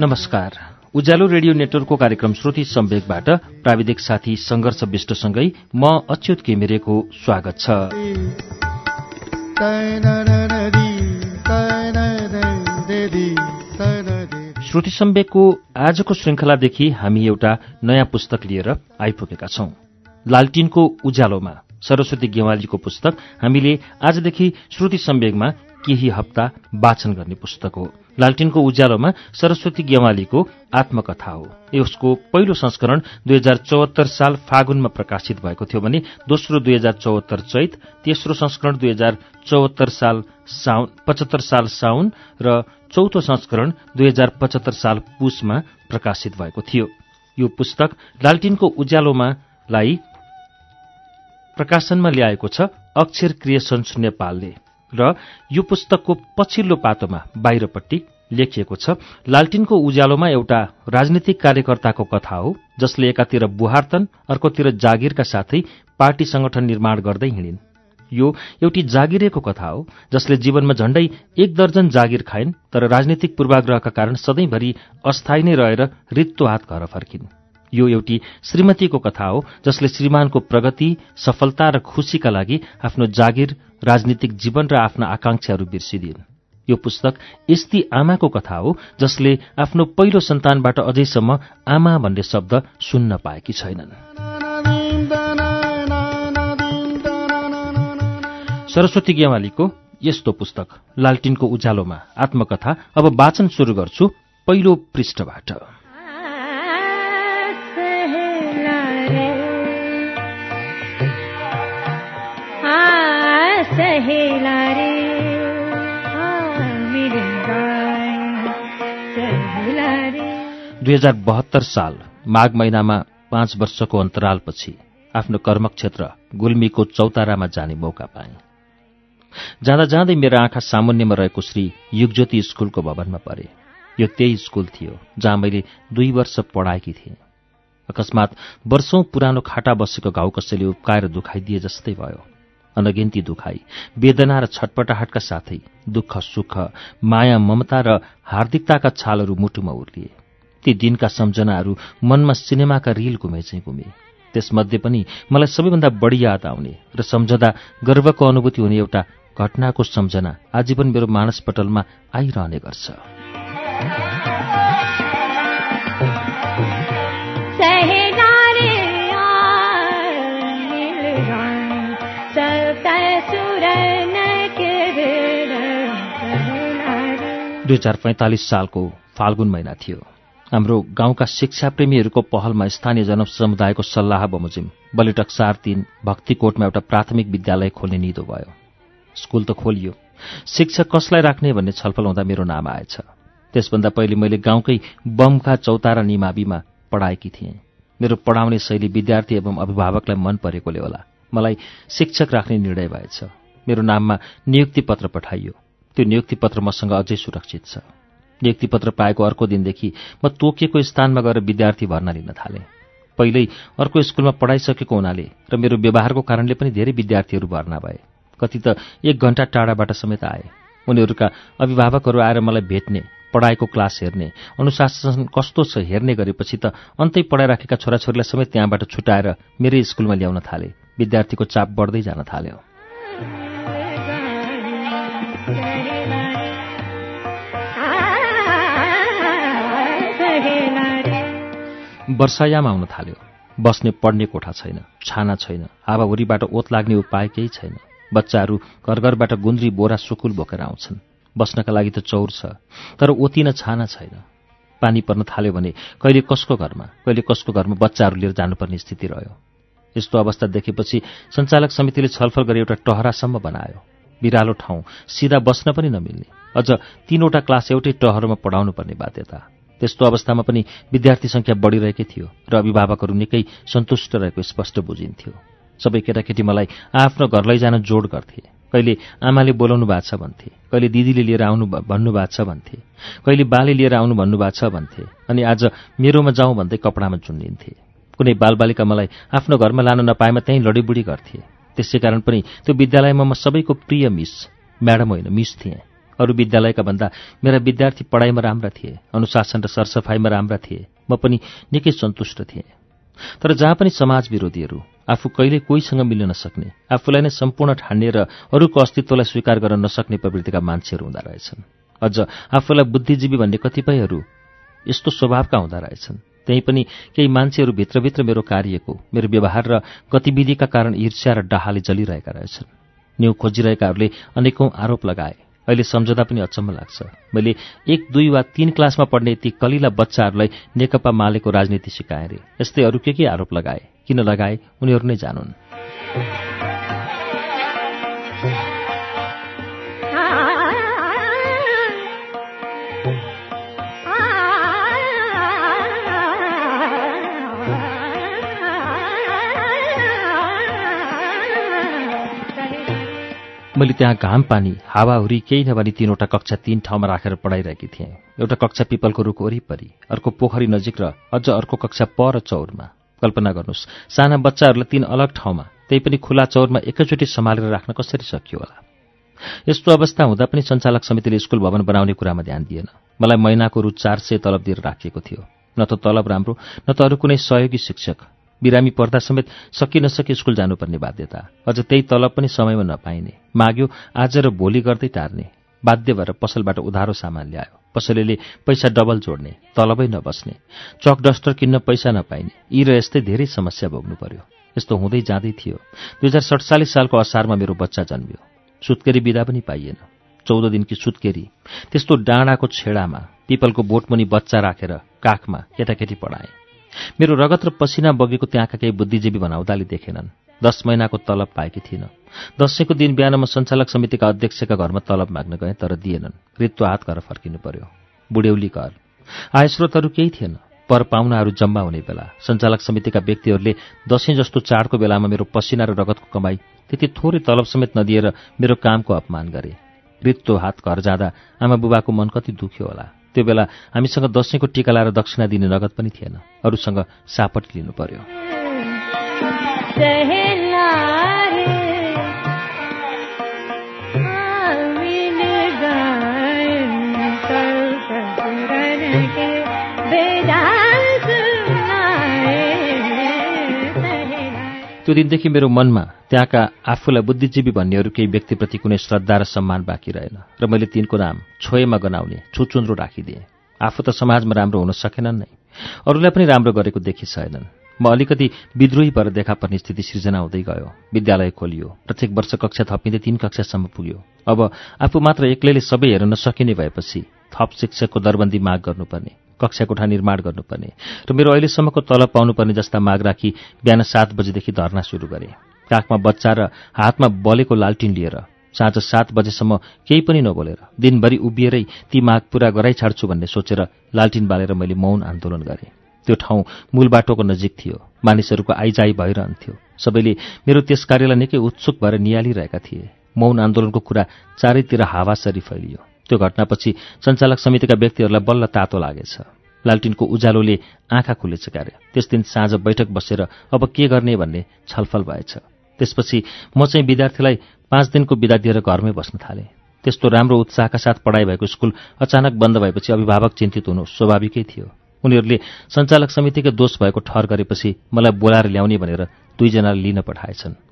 नमस्कार। उज्यालो रेडियो नेटवर्कको कार्यक्रम श्रुति सम्वेकबाट प्राविधिक साथी संघर्ष विष्टसँगै म अच्युत केमिरेको स्वागत छ। श्रुति सम्वेकको आजको श्रृङ्खलादेखि हामी एउटा नयाँ पुस्तक लिएर आइपुगेका छौं। लालटिनको उज्यालोमा सरस्वती गेवालीको पुस्तक। हामीले आजदेखि श्रुति सम्वेगमा केही हप्ता वाचन गर्ने पुस्तक हो। लालटिनको उज्यालोमा सरस्वती गेवालीको आत्मकथा हो। यसको पहिलो संस्करण दुई हजार चौहत्तर साल फागुनमा प्रकाशित भएको थियो भने दोस्रो दुई हजार चौहत्तर चैत तेस्रो संस्करण दुई हजार चौहत्तर साल साउन पचहत्तर साल साउन र चौथो संस्करण दुई हजार पचहत्तर साल पुसमा प्रकाशित भएको थियो। यो पुस्तक लालटिनको उज्यालोमालाई प्रकाशनमा ल्याएको छ अक्षर क्रिएसन्स नेपालले र यो पुस्तकको पछिल्लो पातोमा बाहिरपट्टि लेखिएको छ लालटिनको उज्यालोमा एउटा राजनीतिक कार्यकर्ताको कथा हो जसले एकातिर बुहार्तन अर्कोतिर जागिरका साथै पार्टी संगठन निर्माण गर्दै हिँडिन्। यो एउटी जागिरेको कथा हो जसले जीवनमा झण्डै एक दर्जन जागिर खाइन् तर राजनीतिक पूर्वाग्रहका कारण सधैँभरि अस्थायी नै रहेर रित्तो हात घर फर्किन्। यो एउटी श्रीमतीको कथा हो जसले श्रीमानको प्रगति सफलता र खुशीका लागि आफ्नो जागिर राजनीतिक जीवन र आफ्ना आकांक्षाहरू बिर्सिदिन्। यो पुस्तक यस्ती आमाको कथा हो जसले आफ्नो पहिलो सन्तानबाट अझैसम्म आमा भन्ने शब्द सुन्न पाएकी छैनन्। सरस्वती गेवालीको यस्तो पुस्तक लालटिनको उज्यालोमा आत्मकथा अब वाचन सुरु गर्छु पहिलो पृष्ठबाट। दुई हजार बहत्तर साल माघ महिनामा पाँच वर्षको अन्तरालपछि आफ्नो कर्मक्षेत्र गुल्मीको चौतारामा जाने मौका पाएँ। जाँदा जाँदै मेरो आँखा सामुन्यमा रहेको श्री युगज्योति स्कुलको भवनमा परे। यो त्यही स्कुल थियो जहाँ मैले दुई वर्ष पढाएकी थिएँ। अकस्मात वर्षौं पुरानो खाटा बसेको घाउ कसैले उप्काएर दुखाइदिए जस्तै भयो। अनगिन्ती दुखाई वेदना र छटपटाहटका साथै दुःख सुख माया ममता र हार्दिकताका छालहरू मुटुमा उर्लिए। ती दिनका सम्झनाहरू मनमा सिनेमाका रिल घुमे चाहिँ घुमे। त्यसमध्ये पनि मलाई सबैभन्दा बढी याद आउने र सम्झँदा गर्वको अनुभूति हुने एउटा घटनाको सम्झना आजीवन मेरो मानसपटलमा आइरहने गर्छ। दुई हजार पैंतालिस सालको फाल्गुन महिना थियो। हाम्रो गाउँका शिक्षाप्रेमीहरूको पहलमा स्थानीय जन समुदायको सल्लाह बमोजिम बलिटक्सार तीन भक्तिकोटमा एउटा प्राथमिक विद्यालय खोल्ने निदो भयो। स्कुल त खोलियो। शिक्षक कसलाई राख्ने भन्ने छलफल हुँदा मेरो नाम आएछ। त्यसभन्दा पहिले मैले गाउँकै बमका चौतारा निमाविमा पढाएकी थिएँ। मेरो पढाउने शैली विद्यार्थी एवं अभिभावकलाई मन परेकोले होला। मलाई शिक्षक राख्ने निर्णय भएछ। मेरो नाममा नियुक्ति पत्र पठाइयो। त्यो नियुक्ति पत्र मसँग अझै सुरक्षित छ नियुक्ति पत्र पाएको अर्को दिनदेखि म तोकिएको स्थानमा गएर विद्यार्थी भर्ना लिन थालेँ पहिल्यै अर्को स्कुलमा पढाइसकेको हुनाले र मेरो व्यवहारको कारणले पनि धेरै विद्यार्थीहरू भर्ना भए कति त एक घण्टा टाढाबाट समेत आए उनीहरूका अभिभावकहरू आएर मलाई भेट्ने पढाएको क्लास हेर्ने अनुशासन कस्तो छ हेर्ने गरेपछि त अन्तै पढाइराखेका छोराछोरीलाई समेत त्यहाँबाट छुटाएर मेरै स्कुलमा ल्याउन थाले विद्यार्थीको चाप बढ्दै जान थाल्यो वर्षायाम आउन थाल्यो। बस्ने पढ्ने कोठा छैन छाना छैन हावाहुरीबाट ओत लाग्ने उपाय केही छैन। बच्चाहरू घर घरबाट गुन्द्री बोरा सुकुल बोकेर आउँछन्। बस्नका लागि त चौर छ तर ओतिन छाना छैन। पानी पर्न थाल्यो भने कहिले कसको घरमा कहिले कसको घरमा बच्चाहरू लिएर जानुपर्ने स्थिति रह्यो। यस्तो अवस्था देखेपछि सञ्चालक समितिले छलफल गरी एउटा टहरासम्म बनायो। बिरालो ठाउँ सिधा बस्न पनि नमिल्ने। अझ तीनवटा क्लास एउटै टहरमा पढाउनु पर्ने बाध्यता। त्यस्तो अवस्थामा पनि विद्यार्थी सङ्ख्या बढिरहेकै थियो र अभिभावकहरू निकै सन्तुष्ट रहेको स्पष्ट बुझिन्थ्यो। सबै केटाकेटी मलाई आफ्नो घर लैजान जोड गर्थे। कहिले आमाले बोलाउनु भएको छ भन्थे कहिले दिदीले लिएर आउनु भन्नुभएको छ भन्थे कहिले बाले लिएर आउनु भन्नुभएको छ भन्थे अनि आज मेरोमा जाउँ भन्दै कपडामा चुनिन्थे कुनै बालबालिका मलाई आफ्नो घरमा लान नपाएमा त्यहीँ लडीबुडी गर्थे। त्यसै कारण पनि त्यो विद्यालयमा म सबैको प्रिय मिस म्याडम होइन मिस थिएँ। अरू विद्यालयका भन्दा मेरा विद्यार्थी पढाइमा राम्रा थिए अनुशासन र सरसफाइमा राम्रा थिए। म पनि निकै सन्तुष्ट थिएँ। तर जहाँ पनि समाज विरोधीहरू आफू कहिले कोहीसँग मिल्न नसक्ने आफूलाई नै सम्पूर्ण ठान्ने र अरूको अस्तित्वलाई स्वीकार गर्न नसक्ने प्रवृत्तिका मान्छेहरू हुँदो रहेछन्। अझ आफूलाई बुद्धिजीवी भन्ने कतिपयहरू यस्तो स्वभावका हुँदो रहेछन्। त्यहीँ पनि केही मान्छेहरू भित्रभित्र मेरो कार्यको मेरो व्यवहार र गतिविधिका कारण ईर्ष्या र डाहाले जलिरहेका रहेछन्। न्यु खोजिरहेकाहरूले अनेकौं आरोप लगाए। अहिले सम्झदा पनि अचम्म लाग्छ। मैले एक दुई वा तीन क्लासमा पढ्ने ती कलिला बच्चाहरूलाई नेकपा मालेको राजनीति सिकाएँ रे। यस्तै अरू के के आरोप लगाए? किन लगाए? उनीहरू नै जानुन्। मैले त्यहाँ घाम पानी हावाहुरी केही नभनी तीनवटा कक्षा तीन ठाउँमा राखेर पढाइरहेकी थिएँ। एउटा कक्षा पिपलको रुख वरिपरि अर्को पोखरी नजिक र अझ अर्को कक्षा प र चौरमा। कल्पना गर्नुहोस् साना बच्चाहरूलाई तीन अलग ठाउँमा त्यही पनि खुला चौरमा एकैचोटि सम्हालेर राख्न कसरी सकियो होला? यस्तो अवस्था हुँदा पनि सञ्चालक समितिले स्कुल भवन बनाउने कुरामा ध्यान दिएन। मलाई महिनाको रु चार सय तलब दिएर राखिएको थियो। न त तलब राम्रो न त अरू कुनै सहयोगी शिक्षक। बिरामी पर्दा समेत सकि नसकी स्कुल जानुपर्ने बाध्यता। अझ त्यही तलब पनि समयमा नपाइने। माग्यो आज र भोलि गर्दै टार्ने। बाध्य भएर पसलबाट उधारो सामान ल्यायो। पसलेले पैसा डबल जोड्ने तलबै नबस्ने। चक डस्टर किन्न पैसा नपाइने। यी र यस्तै धेरै समस्या भोग्नु पर्यो। यस्तो हुँदै जाँदै थियो। दुई हजार सडचालिस सालको असारमा मेरो बच्चा जन्मियो। सुत्केरी बिदा पनि पाइएन। चौध दिनकी सुत्केरी। त्यस्तो डाँडाको छेडामा पिपलको बोटमुनि बच्चा राखेर काखमा केटाकेटी पढाएँ। मेरो रगत र पसिना बगेको त्यहाँका केही बुद्धिजीवी भनाउँदाले देखेनन्। दस महिनाको तलब पाएकी थिइनँ। दसैँको दिन बिहान म सञ्चालक समितिका अध्यक्षका घरमा तलब माग्न गएँ तर दिएनन्। रित्तो हात घर फर्किनु पर्यो। बुढ्यौली घर। आयस्रोतहरू केही थिएन। पर पाहुनाहरू जम्मा हुने बेला सञ्चालक समितिका व्यक्तिहरूले दसैँ जस्तो चाडको बेलामा मेरो पसिना र रगतको कमाई त्यति थोरै तलब समेत नदिएर मेरो कामको अपमान गरे। रित्तो हात घर जाँदा आमा बुबाको मन कति दुख्यो होला। त्यो बेला हामीसँग दसैँको टिका लाएर दक्षिणा दिने नगद पनि थिएन। अरूसँग सापट लिनु पर्यो। त्यो दिनदेखि मेरो मनमा त्यहाँका आफूलाई बुद्धिजीवी भन्नेहरू केही व्यक्तिप्रति कुनै श्रद्धा र सम्मान बाँकी रहेन र मैले तिनको नाम छोएमा गनाउने छुचुन्द्रो राखिदिएँ। आफू त समाजमा राम्रो हुन सकेनन् नै। अरूलाई पनि राम्रो गरेको देखि छैनन्। म अलिकति विद्रोही भएर देखा पर्ने स्थिति सृजना हुँदै गयो। विद्यालय खोलियो। प्रत्येक वर्ष कक्षा थपिँदै तीन कक्षासम्म पुग्यो। अब आफू मात्र एक्लैले सबै हेर्न नसकिने भएपछि थप शिक्षकको दरबन्दी माग गर्नुपर्ने। कक्षा कोठा निर्माण गर्नुपर्ने र मेरो अहिलेसम्मको तलब पाउनुपर्ने जस्ता माग राखी बिहान सात बजेदेखि धर्ना सुरु गरे। काखमा बच्चा र हातमा बलेको लालटिन लिएर साँझ सात बजेसम्म केही पनि नबोलेर दिनभरि उभिएरै ती माग पूरा गराइ छाड्छु भन्ने सोचेर लालटिन बालेर मैले मौन आन्दोलन गरेँ। त्यो ठाउँ मूल बाटोको नजिक थियो। मानिसहरूको आइजाई भइरहन्थ्यो सबैले मेरो त्यस कार्यलाई निकै उत्सुक भएर निहालिरहेका थिए। मौन आन्दोलनको कुरा चारैतिर हावासरी फैलियो। त्यो घटनापछि सञ्चालक समितिका व्यक्तिहरूलाई बल्ल तातो लागेछ। लालटिनको उज्यालोले आँखा खुलेछ कार्य त्यस दिन साँझ बैठक बसेर अब के गर्ने भन्ने छलफल भएछ। त्यसपछि म चाहिँ विद्यार्थीलाई पाँच दिनको विदा दिएर घरमै बस्न थालेँ। त्यस्तो राम्रो उत्साहका साथ पढाइ भएको स्कुल अचानक बन्द भएपछि अभिभावक चिन्तित हुनु स्वाभाविकै थियो। उनीहरूले सञ्चालक समितिकै दोष भएको ठहर गरेपछि मलाई बोलाएर ल्याउने भनेर दुईजनाले लिन पठाएछन्।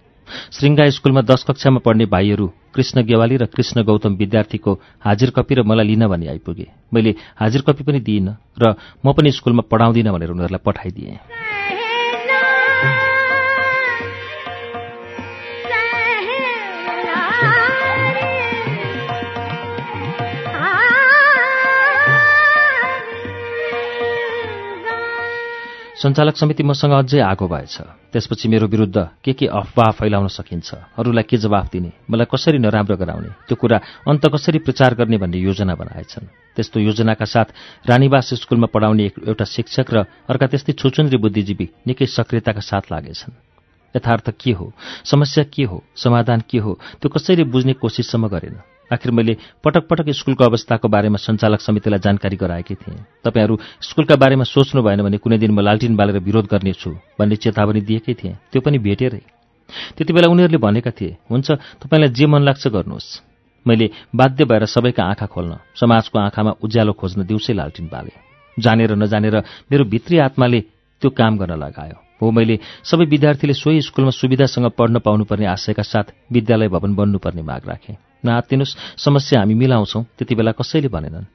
श्रृङ्गा स्कुलमा दश कक्षामा पढ्ने भाइहरू कृष्ण गेवाली र कृष्ण गौतम विद्यार्थीको हाजिर कपी र मलाई लिन भनी आइपुगे। मैले हाजिर कपी पनि दिइनँ र म पनि स्कुलमा पढाउँदिनँ भनेर उनीहरूलाई पठाइदिएँ। सञ्चालक समिति मसँग अझै आगो भएछ। त्यसपछि मेरो विरुद्ध के के अफवाह फैलाउन सकिन्छ अरूलाई के जवाफ दिने मलाई कसरी नराम्रो गराउने त्यो कुरा अन्त कसरी प्रचार गर्ने भन्ने योजना बनाएछन्। त्यस्तो योजनाका साथ रानीवास स्कुलमा पढाउने एउटा शिक्षक र अर्का त्यस्तै छुचुन्द्री बुद्धिजीवी निकै सक्रियताका साथ लागेछन्। यथार्थ के हो? समस्या के हो? समाधान के हो? त्यो कसैले बुझ्ने कोसिससम्म गरेन। आखिर मैले पटक पटक स्कुलको अवस्थाको बारेमा सञ्चालक समितिलाई जानकारी गराएकी थिएँ। तपाईँहरू स्कुलका बारेमा सोच्नु भएन भने कुनै दिन म लालटिन बालेर विरोध गर्नेछु भन्ने चेतावनी दिएकै थिएँ। त्यो पनि भेटेरै। त्यति बेला उनीहरूले भनेका थिए हुन्छ तपाईँलाई जे मन लाग्छ गर्नुहोस्। मैले बाध्य भएर सबैका आँखा खोल्न समाजको आँखामा उज्यालो खोज्न दिउँसै लालटिन बाले। जानेर नजानेर मेरो भित्री आत्माले त्यो काम गर्न लगायो। हो मैले सबै विद्यार्थीले सोही स्कुलमा सुविधासँग पढ्न पाउनुपर्ने आशयका साथ विद्यालय भवन बन्नुपर्ने माग राखेँ। नआत्तिनुहोस् समस्या हामी मिलाउँछौँ। त्यति बेला कसैले भनेनन्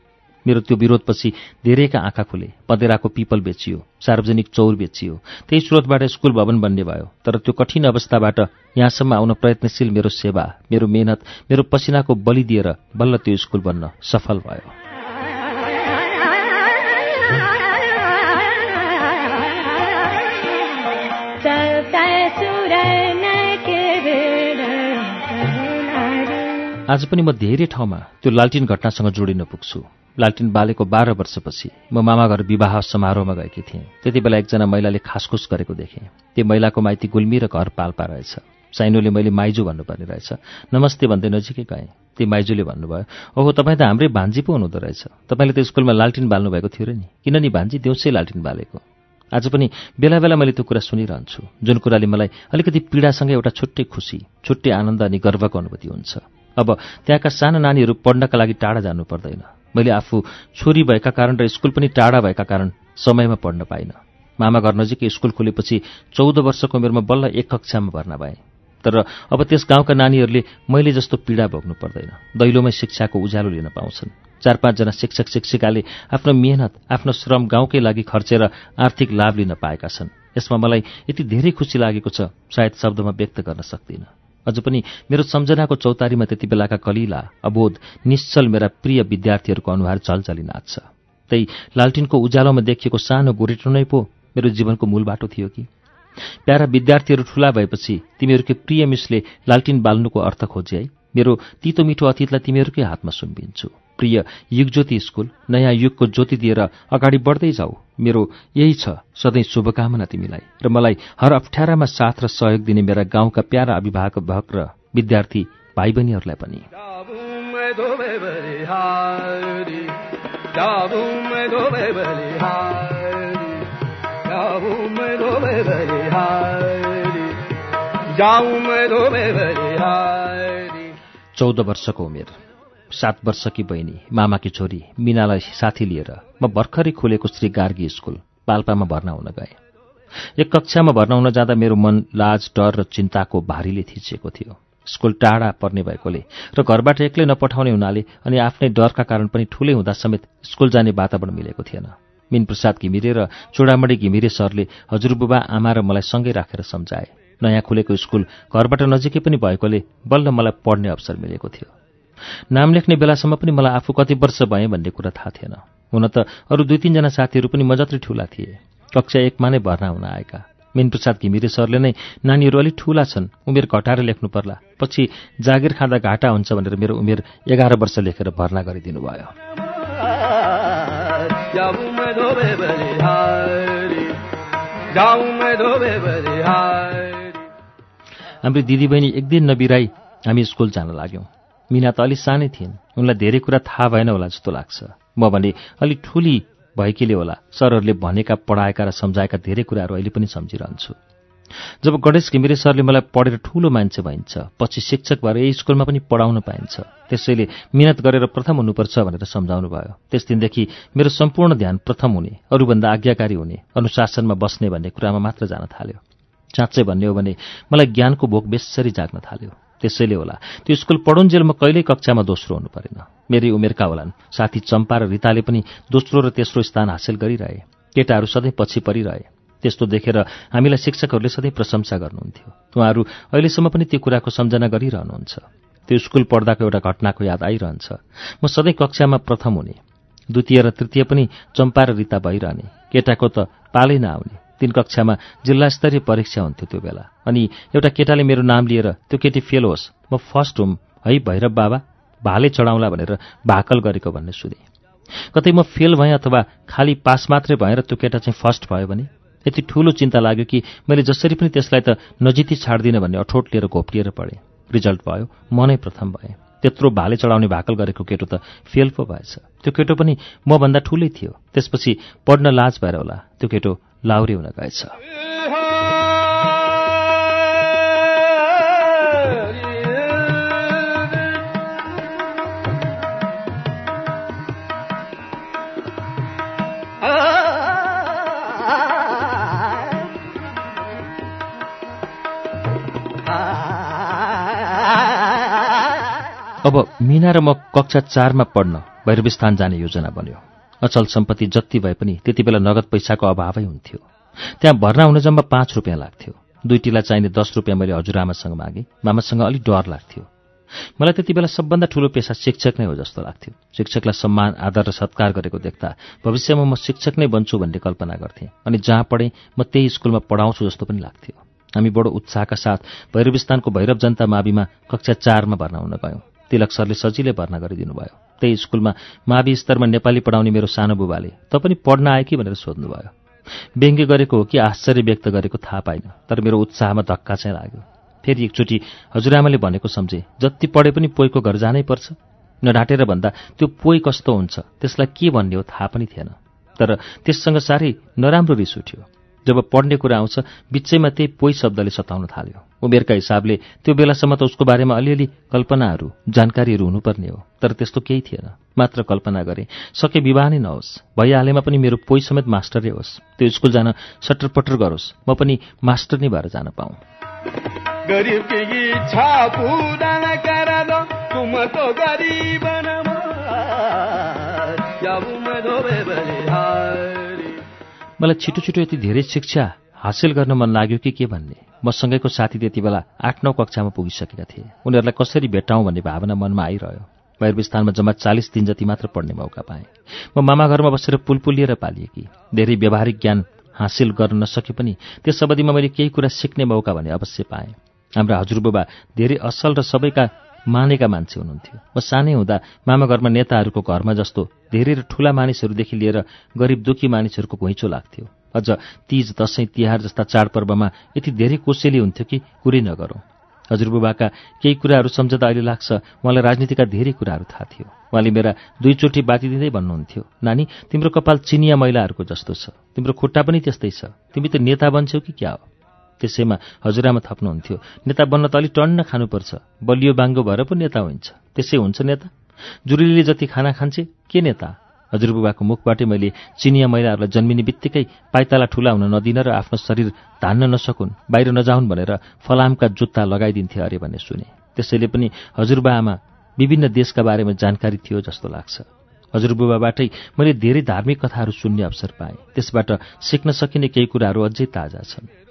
मेरो त्यो विरोधपछि धेरैका आँखा खुले पदेराको पिपल बेचियो सार्वजनिक चौर बेचियो त्यही स्रोतबाट स्कुल भवन बन्ने भयो। तर त्यो कठिन अवस्थाबाट यहाँसम्म आउन प्रयत्नशील मेरो सेवा मेरो मेहनत मेरो पसिनाको बलि दिएर बल्ल त्यो स्कुल बन्न सफल भयो। आज पनि म धेरै ठाउँमा त्यो लालटिन घटनासँग जोडिन पुग्छु। लालटिन बालेको बाह्र वर्षपछि म मामा घर विवाह समारोहमा गएकी थिएँ। त्यति बेला एकजना महिलाले खासखुस गरेको देखेँ। त्यो महिलाको माइती गुल्मी र घर पाल्पा रहेछ। साइनोले मैले माइजू भन्नुपर्ने रहेछ। नमस्ते भन्दै नजिकै गएँ। ती माइजूले भन्नुभयो ओहो तपाईँ त हाम्रै भान्जी पो हुनुहुँदो रहेछ। तपाईँले त स्कुलमा लालटिन बाल्नु भएको थियो र नि। किन नि भान्जी देउसै लालटिन बालेको। आज पनि बेला बेला मैले त्यो कुरा सुनिरहन्छु। जुन कुराले मलाई अलिकति पीडासँगै एउटा छुट्टै खुसी छुट्टै आनन्द अनि गर्वको अनुभूति हुन्छ। अब त्यहाँका साना नानीहरू पढ्नका लागि टाढा जानु पर्दैन। मैले आफू छोरी भएका कारण र स्कुल पनि टाढा भएका कारण समयमा पढ्न पाइनँ। मामा घर नजिकै स्कुल खुलेपछि चौध वर्षको उमेरमा बल्ल एक कक्षामा भर्ना भएँ। तर अब त्यस गाउँका नानीहरूले मैले जस्तो पीडा भोग्नु पर्दैन। दैलोमै शिक्षाको उज्यालो लिन पाउँछन्। चार पाँचजना शिक्षक शिक्षिकाले आफ्नो मेहनत आफ्नो श्रम गाउँकै लागि खर्चेर आर्थिक लाभ लिन पाएका छन्। यसमा मलाई यति धेरै खुसी लागेको छ सायद शब्दमा व्यक्त गर्न सक्दिनँ। अझ पनि मेरो सम्झनाको चौतारीमा त्यति बेलाका कलिला अबोध निश्चल मेरा प्रिय विद्यार्थीहरूको अनुहार चलचली नाच्छ त्यही लालटिनको उज्यालोमा देखिएको सानो गोरेटो नै पो मेरो जीवनको मूल बाटो थियो कि? प्यारा विद्यार्थीहरू ठूला भएपछि तिमीहरूकै प्रिय मिसले लालटिन बाल्नुको अर्थ खोजे है। मेरो तितो मिठो अतीतलाई तिमीहरूकै हातमा सुम्पिन्छु। प्रिय युगज्योति स्कुल नयाँ युगको ज्योति दिएर अगाडि बढ्दै जाऊ मेरो यही छ सधैँ शुभकामना तिमीलाई र मलाई हर अप्ठ्यारामा साथ र सहयोग दिने मेरा गाउँका प्यारा अभिभावक र विद्यार्थी भाइ बहिनीहरूलाई पनि. चौध वर्षको उमेर सात वर्षकी बहिनी मामाकी छोरी मिनालाई साथी लिएर म भर्खरै खुलेको श्री गार्गी स्कुल पाल्पामा भर्ना हुन गएँ। एक कक्षामा भर्ना हुन जाँदा मेरो मन लाज डर र चिन्ताको भारीले थिचिएको थियो। स्कुल टाढा पर्ने भएकोले र घरबाट एक्लै नपठाउने हुनाले अनि आफ्नै डरका कारण पनि ठुलै हुँदा समेत स्कुल जाने वातावरण मिलेको थिएन। मिनप्रसाद घिमिरे र चुडामणी घिमिरे सरले हजुरबुबा आमा र मलाई सँगै राखेर सम्झाए। नयाँ खुलेको स्कुल घरबाट नजिकै पनि भएकोले बल्ल मलाई पढ्ने अवसर मिलेको थियो। नाम लेख्ने बेलासम्म पनि मलाई आफू कति वर्ष भएँ भन्ने कुरा थाहा थिएन। हुन त अरू दुई तिनजना साथीहरू पनि म जत्रै ठुला थिए। कक्षा एकमा नै भर्ना हुन आएका। मिनप्रसाद घिमिरे सरले नै नानीहरू अलिक ठुला छन्। उमेर घटाएर लेख्नु पर्ला। पछि जागिर खाँदा घाटा हुन्छ भनेर मेरो उमेर एघार वर्ष लेखेर भर्ना गरिदिनु भयो. हाम्रो दिदीबहिनी एक दिन नबिराई हामी स्कुल जान लाग्यौँ। मिना त अलि सानै थिइन्। उनलाई धेरै कुरा थाहा भएन होला जस्तो लाग्छ। म भने अलि ठुली भएकीले होला। सरहरूले भनेका पढाएका र सम्झाएका धेरै कुराहरू अहिले पनि सम्झिरहन्छु। जब गणेश घिमिरे सरले मलाई पढेर ठूलो मान्छे भइन्छ पछि शिक्षक भएर यही स्कुलमा पनि पढाउन पाइन्छ। त्यसैले मिहिनेत गरेर प्रथम हुनुपर्छ भनेर सम्झाउनु भयो। त्यस दिनदेखि मेरो सम्पूर्ण ध्यान प्रथम हुने अरूभन्दा आज्ञाकारी हुने अनुशासनमा बस्ने भन्ने कुरामा मात्र जान थाल्यो। साँच्चै भन्ने हो भने मलाई ज्ञानको भोक बेसरी जाग्न थाल्यो। त्यसैले होला। त्यो स्कुल पढुन्जेल म कहिल्यै कक्षामा दोस्रो हुनु परेन। मेरै उमेरका होलान्? साथी चम्पा र रिताले पनि दोस्रो र तेस्रो स्थान हासिल गरिरहे। केटाहरू सधैँ पछि परिरहे। त्यस्तो देखेर हामीलाई शिक्षकहरूले सधैँ प्रशंसा गर्नुहुन्थ्यो। उहाँहरू अहिलेसम्म पनि त्यो कुराको सम्झना गरिरहनुहुन्छ। त्यो स्कुल पढ्दाको एउटा घटनाको याद आइरहन्छ। म सधैँ कक्षामा प्रथम हुने। द्वितीय र तृतीय पनि चम्पा र रिता भइरहने। केटाको त पालै नआउने। तीन कक्षामा जिल्ला स्तरीय परीक्षा हुन्थ्यो त्यो बेला। अनि एउटा केटाले मेरो नाम लिएर त्यो केटी फेल होस् म फर्स्ट हुम है भैरव बाबा भाले चढाउँला भनेर भाकल गरेको भन्ने सुने। कतै म फेल भएँ अथवा खालि पास मात्रै भएर त्यो केटा चाहिँ फर्स्ट भयो भने? यति ठूलो चिन्ता लाग्यो कि मैले जसरी पनि त्यसलाई त नजिती छाड्दिनँ भन्ने अठोट लिएर घोप्टिएर पढेँ। रिजल्ट भयो म नै प्रथम भएँ। त्यत्रो भाले चढाउने भाकल गरेको केटो त फेल पो भएछ। त्यो केटो पनि मभन्दा ठुलै थियो। त्यसपछि पढ्न लाज भएर होला। त्यो केटो लाउरे हुन गएछ। अब मिना र म कक्षा चारमा पढ्न भैरवस्थान जाने योजना बन्यो। अचल सम्पत्ति जति भए पनि त्यति बेला नगद पैसाको अभावै हुन्थ्यो। त्यहाँ भर्ना हुन जम्मा पाँच रुपियाँ लाग्थ्यो। दुईटीलाई चाहिने दस रुपियाँ मैले हजुरआमासँग मागेँ। मामासँग अलिक डर लाग्थ्यो। मलाई त्यति बेला सबभन्दा ठूलो पेसा शिक्षक नै हो जस्तो लाग्थ्यो। शिक्षकलाई सम्मान आदर र सत्कार गरेको देख्दा भविष्यमा म शिक्षक नै बन्छु भन्ने कल्पना गर्थेँ अनि जहाँ पढेँ म त्यही स्कुलमा पढाउँछु जस्तो पनि लाग्थ्यो। हामी बडो उत्साहका साथ भैरविस्तानको भैरव जनता माविमा कक्षा चारमा भर्ना हुन गयौँ। तिलक सरले सजिलै भर्ना गरिदिनु भयो त्यही स्कुलमा मावि स्तरमा नेपाली पढाउने मेरो सानो बुबाले त पनि पढ्न आए कि भनेर सोध्नुभयो। व्यङ्ग्य गरेको हो कि आश्चर्य व्यक्त गरेको थाहा पाइनँ तर मेरो उत्साहमा धक्का चाहिँ लाग्यो। फेरि एकचोटि हजुरआमाले भनेको सम्झे जति पढे पनि पोइको घर जानै पर्छ। नढाँटेर भन्दा त्यो पोइ कस्तो हुन्छ त्यसलाई के भन्ने हो थाहा पनि थिएन। तर त्यससँग साह्रै नराम्रो रिस उठ्यो। जब पढ्ने कुरा आउँछ बिचैमा त्यही पोइ शब्दले सताउन थाल्यो। उमेरका हिसाबले त्यो बेलासम्म त उसको बारेमा अलिअलि कल्पनाहरू जानकारीहरू हुनुपर्ने हो तर त्यस्तो केही थिएन। मात्र कल्पना गरे सके विवाह नै नहोस् भइहालेमा पनि मेरो पोइ समेत मास्टरै होस् त्यो स्कुल जान सटरपटर गरोस् म पनि मास्टर नै भएर जान पाऊँ। मलाई छिटो छिटो यति धेरै शिक्षा हासिल गर्न मन लाग्यो कि के भन्ने? मसँगैको साथी त्यति बेला आठ नौ कक्षामा पुगिसकेका थिए। उनीहरूलाई कसरी भेट्टाउँ भन्ने भावना मनमा आइरह्यो। भैरविस्थानमा जम्मा चालिस दिन जति मात्र पढ्ने मौका पाएँ। म मामा घरमा बसेर पुलपुलिएर पालिएकी धेरै व्यावहारिक ज्ञान हासिल गर्न नसके पनि त्यस अवधिमा मैले केही कुरा सिक्ने मौका भने अवश्य पाएँ। हाम्रा हजुरबुबा धेरै असल र सबैका मानेका मान्छे हुनुहुन्थ्यो। म सानै हुँदा मामा घरमा नेताहरूको घरमा जस्तो धेरै र ठूला मानिसहरूदेखि लिएर गरिब दुखी मानिसहरूको घुइँचो लाग्थ्यो। अझ तीज दसैँ तिहार जस्ता चाडपर्वमा यति धेरै कोसेली हुन्थ्यो कि कुरै नगरौँ। हजुरबुबाका केही कुराहरू सम्झँदा अहिले लाग्छ उहाँलाई राजनीतिका धेरै कुराहरू थाहा थियो। उहाँले मेरा दुईचोटि बाती दिँदै भन्नुहुन्थ्यो नानी तिम्रो कपाल चिनिया महिलाहरूको जस्तो छ। तिम्रो खुट्टा पनि त्यस्तै छ। तिमी त नेता बन्छौ कि क्या हो? त्यसैमा हजुरआमा थप्नुहुन्थ्यो। नेता बन्न त अलिक टन्न खानुपर्छ। बलियो बाङ्गो भएर पो नेता हुन्छ। त्यसै हुन्छ नेता। जुरेलीले जति खाना खान्छे के नेता? हजुरबुबाको मुखबाटै मैले चिनिया महिलाहरूलाई जन्मिने बित्तिकै पाइताला ठुला हुन नदिन र आफ्नो शरीर धान्न नसकुन् बाहिर नजाउन् भनेर फलामका जुत्ता लगाइदिन्थे अरे भन्ने सुने। त्यसैले पनि हजुरबा आमा विभिन्न देशका बारेमा जानकारी थियो जस्तो लाग्छ। हजुरबुबाबाटै मैले धेरै धार्मिक कथाहरू सुन्ने अवसर पाएँ। त्यसबाट सिक्न सकिने केही कुराहरू अझै ताजा छन्।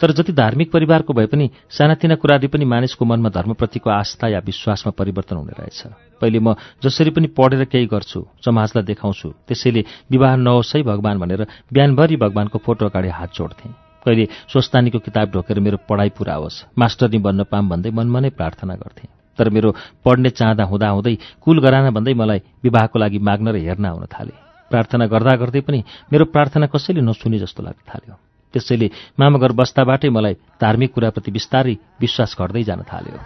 तर जति धार्मिक परिवारको भए पनि सानातिना कुराले पनि मानिसको मनमा धर्मप्रतिको आस्था या विश्वासमा परिवर्तन हुने रहेछ। पहिले म जसरी पनि पढेर केही गर्छु समाजलाई देखाउँछु त्यसैले विवाह नहोस् है भगवान् भनेर बिहानभरि भगवान्को फोटो अगाडि हात जोड्थेँ। कहिले स्वस्तानीको किताब ढोकेर मेरो पढाइ पुरा होस् मास्टरनी बन्न पाम भन्दै मनमा नै प्रार्थना गर्थेँ। तर मेरो पढ्ने चाहँदा हुँदाहुँदै कुल गराना भन्दै मलाई विवाहको लागि माग्न र हेर्न आउन थाले। प्रार्थना गर्दा गर्दै पनि मेरो प्रार्थना कसैले नसुने जस्तो लाग्न थाल्यो। त्यसैले मामाघर बस्दाबाटै मलाई धार्मिक कुराप्रति बिस्तारै विश्वास घट्दै जान थाल्यो।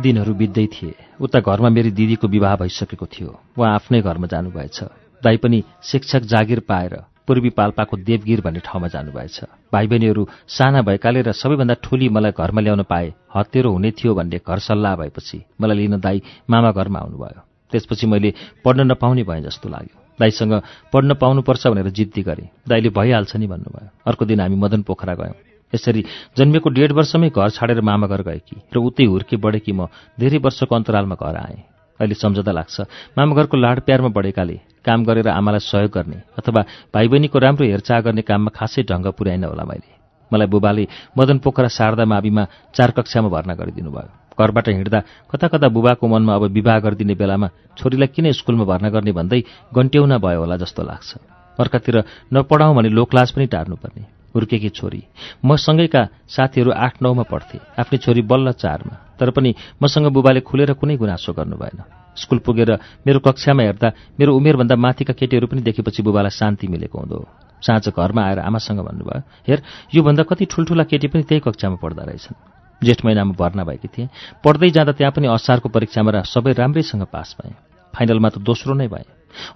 दिनहरू बित्दै थिए। उता घरमा मेरी दिदीको विवाह भइसकेको थियो। उहाँ आफ्नै घरमा जानुभएछ। दाई पनि शिक्षक जागिर पाएर पूर्वी पाल्पाको देवगिर भन्ने ठाउँमा जानुभएछ। भाइ बहिनीहरू साना भएकाले र सबैभन्दा ठुली मलाई घरमा ल्याउन पाए हत्तेरो हुने थियो भन्ने घर सल्लाह भएपछि मलाई लिन दाई मामा घरमा आउनुभयो। त्यसपछि मैले पढ्न नपाउने भएँ जस्तो लाग्यो। दाईसँग पढ्न पाउनुपर्छ भनेर जिद्दी गरेँ। दाईले भइहाल्छ नि भन्नुभयो। अर्को दिन हामी मदन पोखरा गयौँ। यसरी जन्मेको डेढ वर्षमै घर छाडेर मामा घर गएकी र उतै हुर्के बढेकी म धेरै वर्षको अन्तरालमा घर आएँ। अहिले सम्झँदा लाग्छ। मामाघरको लाड प्यारमा बढेकाले काम गरेर आमालाई सहयोग गर्ने अथवा भाइ बहिनीको राम्रो हेरचाह गर्ने काममा खासै ढङ्ग पुर्याइन होला मैले। मलाई बुबाले मदन पोखरा शारदा माविमा चार कक्षामा भर्ना गरिदिनु भयो घरबाट हिँड्दा कता कता बुबाको मनमा अब विवाह गरिदिने बेलामा छोरीलाई किन स्कुलमा भर्ना गर्ने भन्दै गन्ट्याउना भयो होला जस्तो लाग्छ। अर्कातिर नपढाउँ भने लोकलाज पनि टार्नुपर्ने। हुर्केकी छोरी। मसँगैका साथीहरू आठ नौमा पढ्थे। आफ्नै छोरी बल्ल चारमा। तर पनि मसँग बुबाले खुलेर कुनै गुनासो गर्नु भएन। स्कुल पुगेर मेरो कक्षामा हेर्दा मेरो उमेरभन्दा माथिका केटीहरू पनि देखेपछि बुबालाई शान्ति मिलेको हुँदो। साँझ घरमा आएर आमासँग भन्नुभयो हेर योभन्दा कति ठुल्ठुला केटी पनि त्यही कक्षामा पढ्दा रहेछन्। जेठ महिनामा भर्ना भएकी थिएँ। पढ्दै जाँदा त्यहाँ पनि असारको परीक्षामा सबै राम्रैसँग पास भएँ। फाइनलमा त दोस्रो नै भएँ।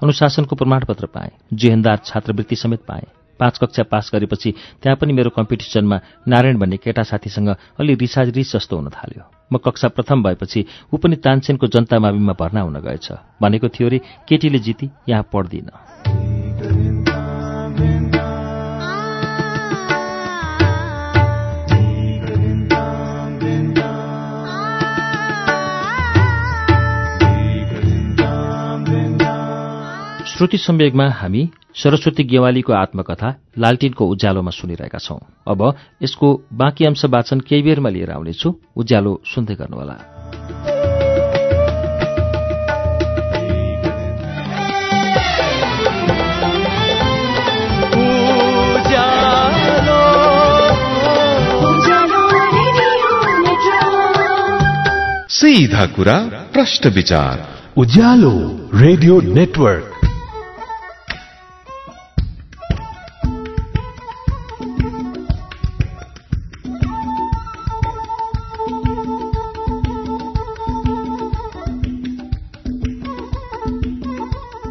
अनुशासनको प्रमाणपत्र पाएँ। जेहेन्दार छात्रवृत्ति समेत पाएँ। पाँच कक्षा पास गरेपछि त्यहाँ पनि मेरो कम्पिटिसनमा नारायण भन्ने केटा साथीसँग अलि रिसाज रिस जस्तो हुन थाल्यो। म कक्षा प्रथम भएपछि ऊ पनि तानसेनको जनता माविमा भर्ना हुन गएछ। भनेको थियो अरे केटीले जिती यहाँ पढ्दिन। श्रुति सम्वेगमा हामी सरस्वती गेवालीको आत्मकथा लालटिनको उज्यालोमा सुनिरहेका छौं। अब यसको बाँकी अंश वाचन केही बेरमा लिएर आउनेछु। उज्यालो सुन्दै गर्नुहोला। सीधा कुरा प्रश्न विचार। Ujyaalo radio network.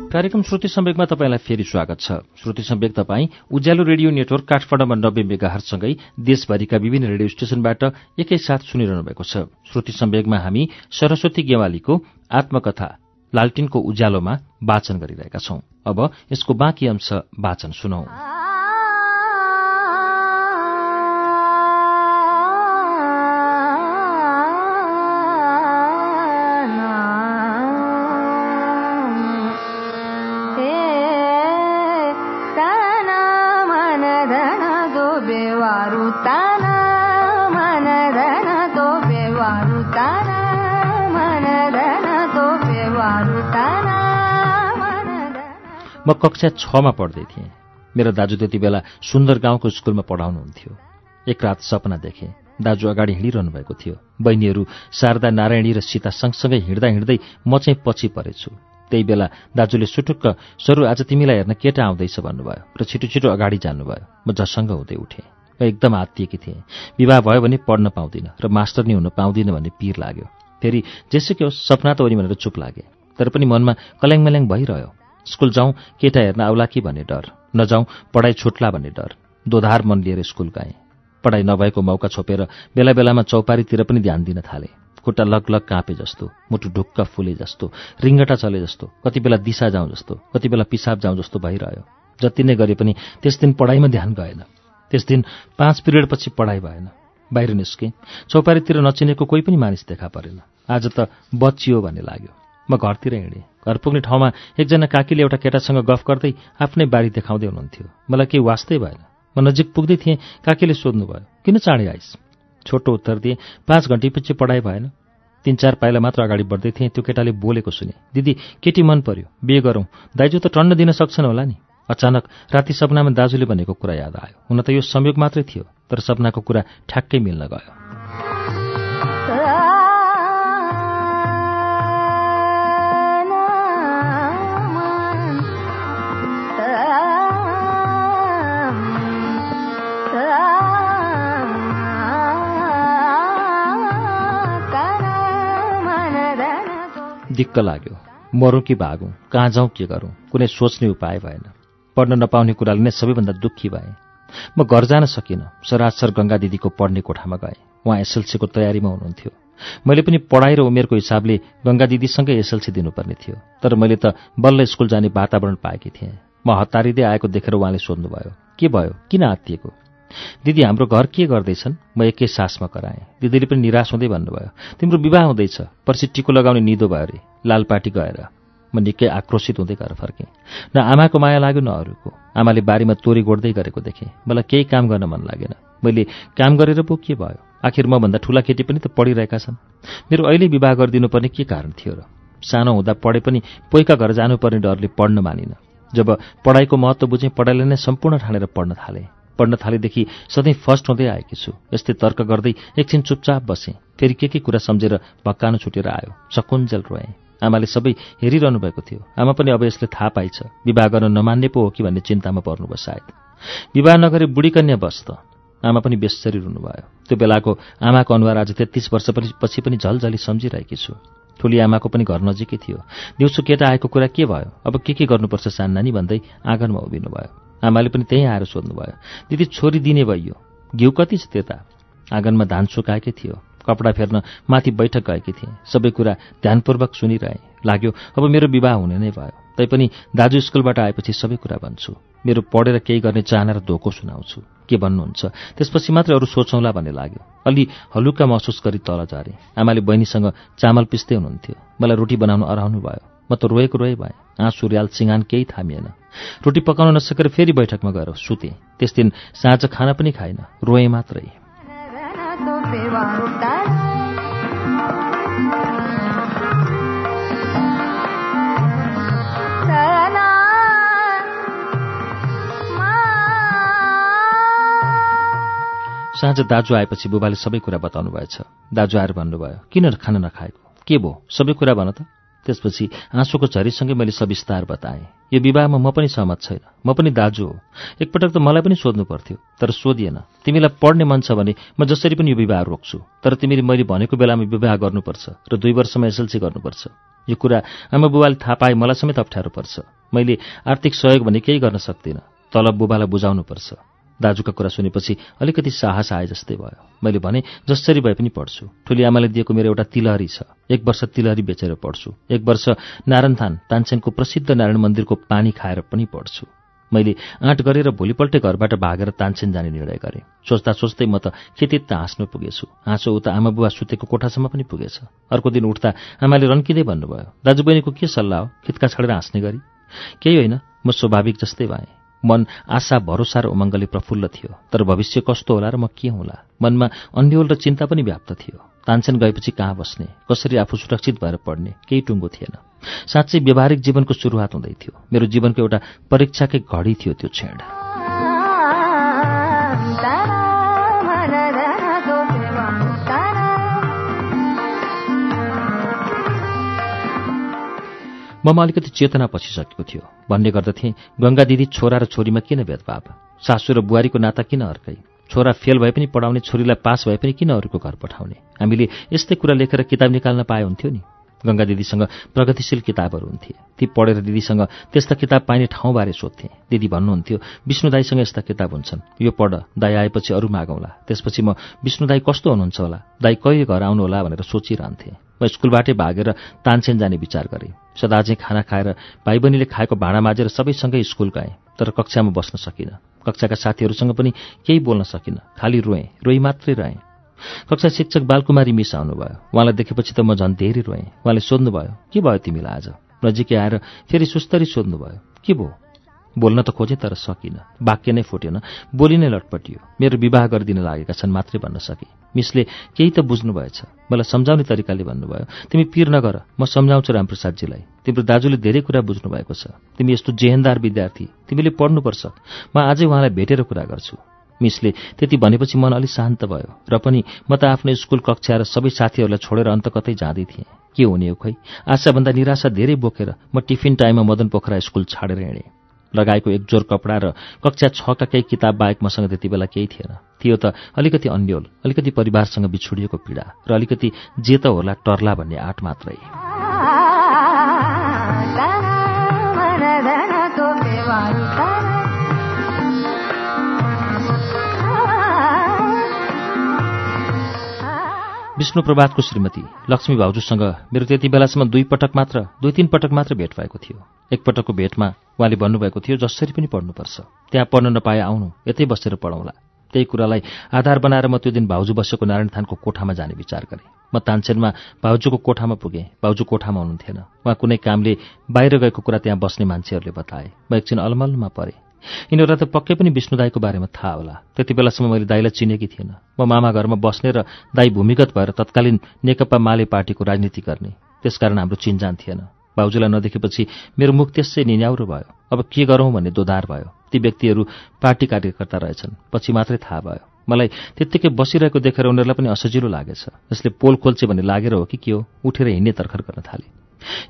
कार्यक्रम श्रुति सम्वेकमा तपाईँलाई फेरि स्वागत छ। श्रुति सम्वेक तपाईँ उज्यालो रेडियो नेटवर्क काठमाडौँमा नब्बे मेगाहरसँगै देशभरिका विभिन्न रेडियो स्टेशनबाट एकैसाथ सुनिरहनु भएको छ। श्रुति सम्वेकमा हामी सरस्वती गेवालीको आत्मकथा लालटिनको उज्यालोमा वाचन गरिरहेका छौं। अब यसको बाँकी अंश वाचन सुनौ। म कक्षा छमा पढ्दै थिएँ। मेरो दाजु त्यति बेला सुन्दर गाउँको स्कुलमा पढाउनुहुन्थ्यो। एक रात सपना देखेँ दाजु अगाडि हिँडिरहनु भएको थियो। बहिनीहरू शारदा नारायणी र सीता सँगसँगै हिँड्दा हिँड्दै म चाहिँ पछि परेछु। त्यही बेला दाजुले सुटुक्क सरू आज तिमीलाई हेर्न केटा आउँदैछ भन्नुभयो र छिटो छिटो अगाडि जानुभयो। म झसङ्ग हुँदै उठेँ। म एकदम आत्तिएकी थिएँ। विवाह भयो भने पढ्न पाउँदिनँ र मास्टर नै हुन पाउँदिनँ भन्ने पिर लाग्यो। फेरि जेसुकै सपना त हो नि भनेर चुप लागे। तर पनि मनमा कल्याङ मल्याङ भइरह्यो। स्कुल जाउँ केटा हेर्न आउला कि भन्ने डर? नजाउँ पढाइ छुट्ला भन्ने डर। दोधार मन लिएर स्कुल गएँ। पढाइ नभएको मौका छोपेर बेला बेलामा चौपारीतिर पनि ध्यान दिन थालेँ। खुट्टा लग लग काँपे जस्तो मुटु ढुक्क फुले जस्तो रिङ्गटा चले जस्तो कति बेला दिशा जाउँ जस्तो कति बेला पिसाब जाउँ जस्तो भइरह्यो। जति नै गरे पनि त्यस दिन पढाइमा ध्यान गएन। त्यस दिन पाँच पिरियडपछि पढाइ भएन। बाहिर निस्केँ। चौपारीतिर नचिनेको कोही पनि मानिस देखा परेन। आज त बचियो भन्ने लाग्यो। म घरतिर हिँडेँ। घर पुग्ने ठाउँमा एकजना काकीले एउटा केटासँग गफ गर्दै आफ्नै बारी देखाउँदै हुनुहुन्थ्यो। मलाई केही वास्तै भएन। म नजिक पुग्दै थिएँ काकीले सोध्नुभयो किन चाँडै आइस्? छोटो उत्तर दिएँ पाँच घन्टीपछि पढाइ भएन। तिन चार पाइला मात्र अगाडि बढ्दै थिएँ त्यो केटाले बोलेको सुने। दिदी केटी मन पर्यो बिहे गरौँ। दाइजो त टन्न दिन सक्छन् होला नि। अचानक राति सपनामा दाजुले भनेको कुरा याद आयो। हुन त यो संयोग मात्रै थियो तर सपनाको कुरा ठ्याक्कै मिल्न गयो। दिक्क लाग्यो। मरौँ कि भागौँ? कहाँ जाउँ के गरौँ? कुनै सोच्ने उपाय भएन। पढ्न नपाउने कुराले नै सबैभन्दा दुःखी भएँ। म घर जान सकिनँ। सरासर गङ्गा दिदीको पढ्ने कोठामा गएँ। उहाँ एसएलसीको तयारीमा हुनुहुन्थ्यो। मैले पनि पढाइ र उमेरको हिसाबले गङ्गा दिदीसँगै एसएलसी दिनुपर्ने थियो। तर मैले त बल्ल स्कुल जाने वातावरण पाएकी थिएँ। म हतारिँदै आएको देखेर उहाँले सोध्नुभयो के भयो? किन आत्तिएको? दिदी हाम्रो घर के गर्दैछन्? म एकै सासमा कराएँ। दिदीले पनि निराश हुँदै भन्नुभयो तिम्रो विवाह हुँदैछ पर्सि टिको लगाउने निदो भयो अरे लालपाटी गएर। म निकै आक्रोशित हुँदै घर फर्केँ। न आमाको माया लाग्यो न अरूको। आमाले बारीमा तोरी गोड्दै गरेको देखेँ। मलाई केही काम गर्न मन लागेन। मैले काम गरेर पो के भयो? आखिर मभन्दा ठुला केटी पनि त पढिरहेका छन्। मेरो अहिले विवाह गरिदिनुपर्ने के कारण थियो र? सानो हुँदा पढे पनि पोइका घर जानुपर्ने डरले पढ्न मानिन। जब पढाइको महत्त्व बुझेँ पढाइलाई नै सम्पूर्ण ठानेर पढ्न थालेँ। पढ्न थालेदेखि सधैँ फर्स्ट हुँदै आएकी छु। यस्तै तर्क गर्दै एकछिन चुपचाप बसेँ। फेरि के के कुरा सम्झेर भक्कानो छुटेर आयो। सकुन्जेल रोएँ। आमाले सबै हेरिरहनु भएको थियो। आमा पनि अब यसले थाहा पाइछ। विवाह गर्न नमान्ने पो हो कि भन्ने चिन्तामा पर्नुभयो सायद। विवाह नगरे बुढी कन्या बस त आमा पनि बेसरी रुनुभयो। त्यो बेलाको आमाको अनुहार आज तेत्तिस वर्ष पछि पनि झलझली सम्झिरहेकी छु। ठुली आमाको पनि घर नजिकै थियो। दिउँसो केटा आएको कुरा के भयो? अब के के गर्नुपर्छ सान्नानी भन्दै आँगनमा उभिनु भयो आमाले पनि त्यहीँ आएर सोध्नुभयो। दिदी छोरी दिने भइयो। घिउ कति छ त्यता? आँगनमा धान सुकाएकै थियो। कपडा फेर्न माथि बैठक गएकी थिएँ। सबै कुरा ध्यानपूर्वक सुनिरहेँ। लाग्यो अब मेरो विवाह हुने नै भयो। तैपनि दाजु स्कुलबाट आएपछि सबै कुरा भन्छु। मेरो पढेर केही गर्ने चाहना र धोको सुनाउँछु। के भन्नुहुन्छ? त्यसपछि मात्रै अरू सोचौँला भन्ने लाग्यो। अलि हलुका महसुस गरी तल झारेँ। आमाले बहिनीसँग चामल पिस्दै हुनुहुन्थ्यो। मलाई रोटी बनाउनु अराउनु भयो। म त रोएको रोए भएँ आँसु रियाल सिँगान केही थामिएन। रोटी पकाउन नसकेर फेरि बैठकमा गएर सुतेँ। त्यस दिन साँझ खाना पनि खाइन रोएँ मात्रै। साँझ दाजु आएपछि बुबाले सबै कुरा बताउनु भएछ दाजु आएर भन्नुभयो किन खाना नखाएको? के भो सबै कुरा भन त। त्यसपछि आँसुको झरीसँगै मैले सविस्तार बताएँ। यो विवाहमा म पनि सहमत छैन। म पनि दाजु हो। एकपटक त मलाई पनि सोध्नु पर्थ्यो तर सोधिएन। तिमीलाई पढ्ने मन छ भने म जसरी पनि यो विवाह रोक्छु तर तिमीले मैले भनेको बेलामा विवाह गर्नुपर्छ र दुई वर्षमा एसएलसी गर्नुपर्छ। यो कुरा आमा बुबाले थाहा पाए मलाई समेत अप्ठ्यारो पर्छ। मैले आर्थिक सहयोग भने केही गर्न सक्दिनँ। तलब बुबालाई बुझाउनुपर्छ। दाजुका कुरा सुनेपछि अलिकति साहस आए जस्तै भयो। मैले भने जसरी भए पनि पढ्छु। ठुली आमाले दिएको मेरो एउटा तिलहरी छ। एक वर्ष तिलहरी बेचेर पढ्छु। एक वर्ष नारायणथान तानसेनको प्रसिद्ध नारायण मन्दिरको पानी खाएर पनि पढ्छु। मैले आँट गरेर भोलिपल्टै घरबाट भागेर तानसेन जाने निर्णय गरेँ। सोच्दा सोच्दै म त खेतित हाँस्नु पुगेछु। हाँसो उता आमा बुवा सुतेको कोठासम्म पनि पुगेछ। अर्को दिन उठ्दा आमाले रन्किँदै भन्नुभयो दाजुबहिनीको के सल्लाह हो? खितका छडेर हाँस्ने गरी? केही होइन। म स्वाभाविक जस्तै भएँ। मन आशा भरोसा र उमङ्गले प्रफुल्ल थियो। तर भविष्य कस्तो होला र म के हुँला? मनमा अन्यल र चिन्ता पनि व्याप्त थियो। तानसेन गएपछि कहाँ बस्ने? कसरी आफू सुरक्षित भएर पढ्ने? केही टुङ्गो थिएन। साँच्चै व्यावहारिक जीवनको सुरुवात हुँदै थियो। मेरो जीवनको एउटा परीक्षाकै घडी थियो त्यो क्षण। ममा अलिकति चेतना पसिसकेको थियो। भन्ने गर्दथे गङ्गा दिदी छोरा र छोरीमा किन भेदभाव सासु र बुहारीको नाता किन अर्कै? छोरा फेल भए पनि पढाउने छोरीलाई पास भए पनि किन अरूको घर पठाउने? हामीले यस्तै कुरा लेखेर किताब निकाल्न पाए हुन्थ्यो नि? गङ्गा दिदीसँग प्रगतिशील किताबहरू हुन्थे। ती पढेर दिदीसँग त्यस्ता किताब पाइने ठाउँबारे सोध्थे। दिदी भन्नुहुन्थ्यो विष्णु दाईसँग यस्ता किताब हुन्छन्। यो पढ। दाई आएपछि अरू मागौँला त्यसपछि म विष्णु दाई कस्तो हुनुहुन्छ होला? दाई कहिले घर आउनु होला भनेर सोचिरहन्थेँ। म स्कुलबाटै भागेर तानसेन जाने विचार गरेँ। सदा चाहिँ खाना खाएर भाइ बहिनीले खाएको भाँडा माझेर सबैसँगै स्कुल गएँ तर कक्षामा बस्न सकिनँ। कक्षाका साथीहरूसँग पनि केही बोल्न सकिनँ। खालि रोएँ रोइ मात्रै रहेँ। कक्षा शिक्षक बालकुमारी मिस आउनुभयो। उहाँलाई देखेपछि त म झन् धेरै रोएँ। उहाँले सोध्नुभयो के भयो तिमीलाई आज? नजिकै आएर फेरि सुस्तरी सोध्नुभयो के भयो? बोल्न त खोजेँ तर सकिनँ। वाक्य नै फुटेन। बोली नै लटपटियो। मेरो विवाह गरिदिन लागेका छन् मात्रै भन्न सके। मिसले केही त बुझ्नु भएछ मलाई सम्झाउने तरिकाले भन्नुभयो तिमी पिर नगर। म सम्झाउँछु रामप्रसादजीलाई। तिम्रो दाजुले धेरै कुरा बुझ्नु भएको छ। तिमी यस्तो जेहेन्दार विद्यार्थी। तिमीले पढ्नुपर्छ। म आजै उहाँलाई भेटेर कुरा गर्छु। मिसले त्यति भनेपछि मन अलि शान्त भयो र पनि म त आफ्नो स्कुल कक्षा र सबै साथीहरूलाई छोडेर अन्त कतै जाँदै थिएँ। के हुने हो खै? आशाभन्दा निराशा धेरै बोकेर म टिफिन टाइममा मदन पोखरा स्कुल छाडेर हिँडेँ। लगाएको एक जोर कपडा र कक्षा छका केही किताब बाहेक मसँग त्यति बेला केही थिएन। थियो त अलिकति अन्यल अलिकति परिवारसँग बिछोडिएको पीडा र अलिकति जे त होला टर्ला भन्ने आँट मात्रै। विष्णु प्रभातको श्रीमती लक्ष्मी भाउजूसँग मेरो त्यति बेलासम्म दुई पटक मात्र दुई तीन पटक मात्र भेट भएको थियो। एकपटकको भेटमा उहाँले भन्नुभएको थियो जसरी पनि पढ्नुपर्छ। त्यहाँ पढ्न नपाए आउनु यतै बसेर पढौँला त्यही कुरालाई आधार बनाएर म त्यो दिन भाउजू बसेको नारायण कोठामा जाने विचार गरेँ। म तानसेनमा भाउजूको कोठामा पुगेँ। भाउजू कोठामा हुनुहुन्थेन। उहाँ कुनै कामले बाहिर गएको कुरा त्यहाँ बस्ने मान्छेहरूले बताए। म एकछिन अलमलमा परेँ। यिनीहरूलाई त पक्कै पनि विष्णु दाईको बारेमा थाहा होला। त्यति बेलासम्म मैले दाईलाई चिनेकी थिएन। म मामा घरमा बस्ने र दाई भूमिगत भएर तत्कालीन नेकपा माले पार्टीको राजनीति गर्ने। त्यसकारण हाम्रो चिन्जान थिएन। भाउजूलाई नदेखेपछि मेरो मुख त्यसै निन्याउरो भयो। अब के गरौँ भन्ने दोधार भयो। ती व्यक्तिहरू पार्टी कार्यकर्ता रहेछन्। पछि मात्रै थाहा भयो। मलाई त्यत्तिकै बसिरहेको देखेर उनीहरूलाई पनि असजिलो लागेछ। जसले पोल खोल्चे भन्ने लागेर हो कि के हो उठेर हिँड्ने तर्खर गर्न थाले।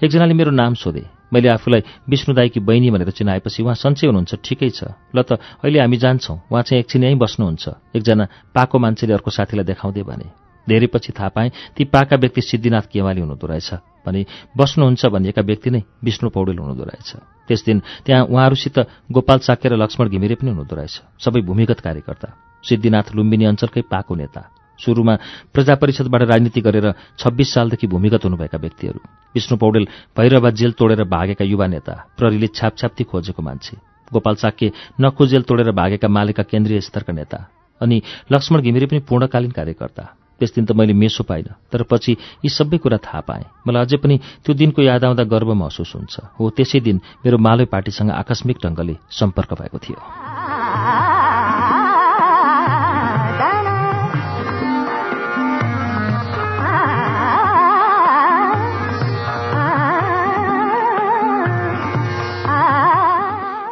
एकजनाले मेरो नाम सोधे। मैले आफूलाई विष्णु दाईकी बहिनी भनेर चिनाएपछि उहाँ सन्चै हुनुहुन्छ ठिकै छ। ल त अहिले हामी जान्छौँ। उहाँ चाहिँ एकछिन यहीँ बस्नुहुन्छ। एकजना पाको मान्छेले अर्को साथीलाई देखाउँदै भने। धेरै पछि थाहा पाएँ ती पाका व्यक्ति सिद्धिनाथ केवाली हुनुहुँदो रहेछ। भने बस्नुहुन्छ भनिएका व्यक्ति नै विष्णु पौडेल हुनुहुँदो रहेछ। त्यस दिन त्यहाँ उहाँहरूसित गोपाल चाक्य र लक्ष्मण घिमिरे पनि हुनुहुँदो रहेछ। सबै भूमिगत कार्यकर्ता सिद्धिनाथ लुम्बिनी अञ्चलकै पाको नेता सुरुमा प्रजा परिषदबाट राजनीति गरेर छब्बिस सालदेखि भूमिगत हुनुभएका व्यक्तिहरू विष्णु पौडेल भैरवा जेल तोडेर भागेका युवा नेता प्रहरीले छापछाप्ती खोजेको मान्छे गोपाल चाक्य नखोजेल तोडेर भागेका मालेका केन्द्रीय स्तरका नेता अनि लक्ष्मण घिमिरे पनि पूर्णकालीन कार्यकर्ता। त्यस दिन त मैले मेसो पाइनँ। तर पछि यी सबै कुरा थाहा पाएँ। मलाई अझै पनि त्यो दिनको याद आउँदा गर्व महसुस हुन्छ। हो त्यसै दिन मेरो मालय पार्टीसँग आकस्मिक ढङ्गले सम्पर्क भएको थियो।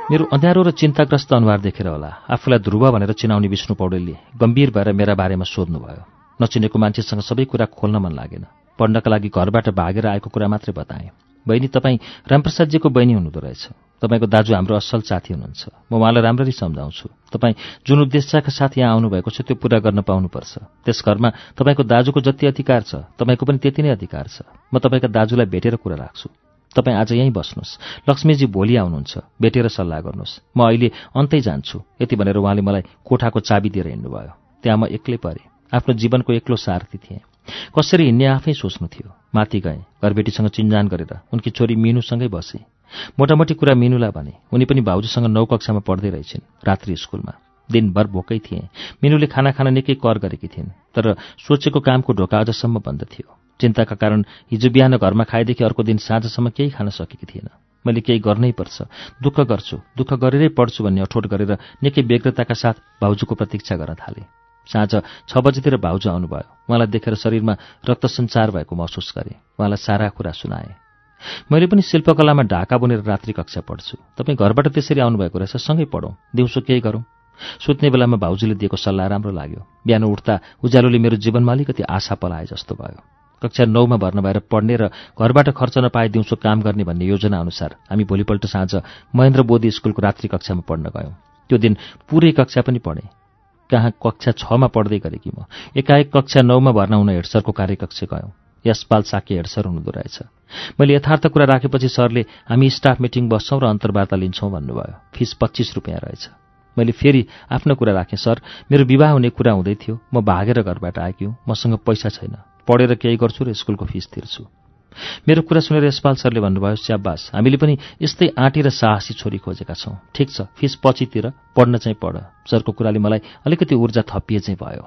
मेरो अँध्यारो र चिन्ताग्रस्त अनुहार देखेर होला। आफूलाई ध्रुव भनेर चिनाउने विष्णु पौडेलले गम्भीर भएर मेरा बारेमा सोध्नुभयो। नचिनेको मान्छेसँग सबै कुरा खोल्न मन लागेन। पढ्नका लागि घरबाट भागेर आएको कुरा मात्रै बताएँ। बहिनी तपाईँ रामप्रसादजीको बहिनी हुनुहुँदो रहेछ। तपाईँको दाजु हाम्रो असल साथी हुनुहुन्छ। म उहाँलाई राम्ररी सम्झाउँछु। तपाईँ जुन उद्देश्यका साथ यहाँ आउनुभएको छ त्यो पूरा गर्न पाउनुपर्छ। त्यस घरमा तपाईँको दाजुको जति अधिकार छ तपाईँको पनि त्यति नै अधिकार छ। म तपाईँका दाजुलाई भेटेर कुरा राख्छु। तपाईँ आज यहीँ बस्नुहोस्। लक्ष्मीजी भोलि आउनुहुन्छ। भेटेर सल्लाह गर्नुहोस्। म अहिले अन्तै जान्छु। यति भनेर उहाँले मलाई कोठाको चाबी दिएर हिँड्नुभयो। त्यहाँ म एक्लै परेँ। आफ्नो जीवनको एक्लो सारथी थिएँ। कसरी हिँड्ने आफै सोच्नु थियो। माथि गएँ घरबेटीसँग चिन्जान गरेर उनकी छोरी मिनुसँगै बसेँ। मोटामोटी कुरा मिनुलाई भने उनी पनि भाउजूसँग नौ कक्षामा पढ्दै रहेछिन् रात्रि स्कुलमा। दिनभर भोकै थिए। मिनुले खाना खान निकै कर गरेकी थिइन् तर सोचेको कामको ढोका अझसम्म बन्द थियो। चिन्ताका कारण हिजो बिहान घरमा खाएदेखि अर्को दिन साँझसम्म केही खान सकेकी थिएन। मैले केही गर्नै पर्छ। दुःख गर्छु। दुःख गरेरै पढ्छु भन्ने अठोट गरेर निकै व्यग्रताका साथ भाउजूको प्रतीक्षा गर्न थालेँ। साँझ छ बजीतिर भाउजू आउनुभयो। उहाँलाई देखेर शरीरमा रक्त सञ्चार भएको महसुस गरेँ। उहाँलाई सारा कुरा सुनाएँ। मैले पनि शिल्पकलामा ढाका बुनेर रात्रि कक्षा पढ्छु। तपाईँ घरबाट त्यसरी आउनुभएको रहेछ सँगै पढौँ। दिउँसो केही गरौँ। सुत्ने बेलामा भाउजूले दिएको सल्लाह राम्रो लाग्यो। बिहान उठ्दा उज्यालोले मेरो जीवनमा अलिकति आशा पलाए जस्तो भयो। कक्षा नौमा भर्ना भएर पढ्ने र घरबाट खर्च नपाए दिउँसो काम गर्ने भन्ने योजना अनुसार हामी भोलिपल्ट साँझ महेन्द्र बोधी स्कुलको रात्रि कक्षामा पढ्न गयौँ। त्यो दिन पुरै कक्षा पनि पढेँ। कहाँ कक्षा छमा पढ्दै गरेकी म? एकाएक कक्षा नौमा भर्ना हुन हेडसरको कार्यकक्ष गयौँ। यसपाल साके हेडसर हुनुहुँदो रहेछ। मैले यथार्थ कुरा राखेपछि सरले हामी स्टाफ मिटिङ बस्छौँ र अन्तर्वार्ता लिन्छौँ भन्नुभयो। फिस पच्चिस रुपियाँ रहेछ। मैले फेरि आफ्नो कुरा राखेँ सर मेरो विवाह हुने कुरा हुँदै थियो। म भागेर घरबाट आएकी हुँ। मसँग पैसा छैन। पढेर केही गर्छु र स्कुलको फिस तिर्छु। मेरो कुरा सुनेर यसपाल सरले भन्नुभयो स्याबास हामीले पनि यस्तै आँटी र साहसी छोरी खोजेका छौँ। ठिक छ फिस पछितिर पढ्न चाहिँ पढ। सरको कुराले मलाई अलिकति ऊर्जा थपिए चाहिँ भयो।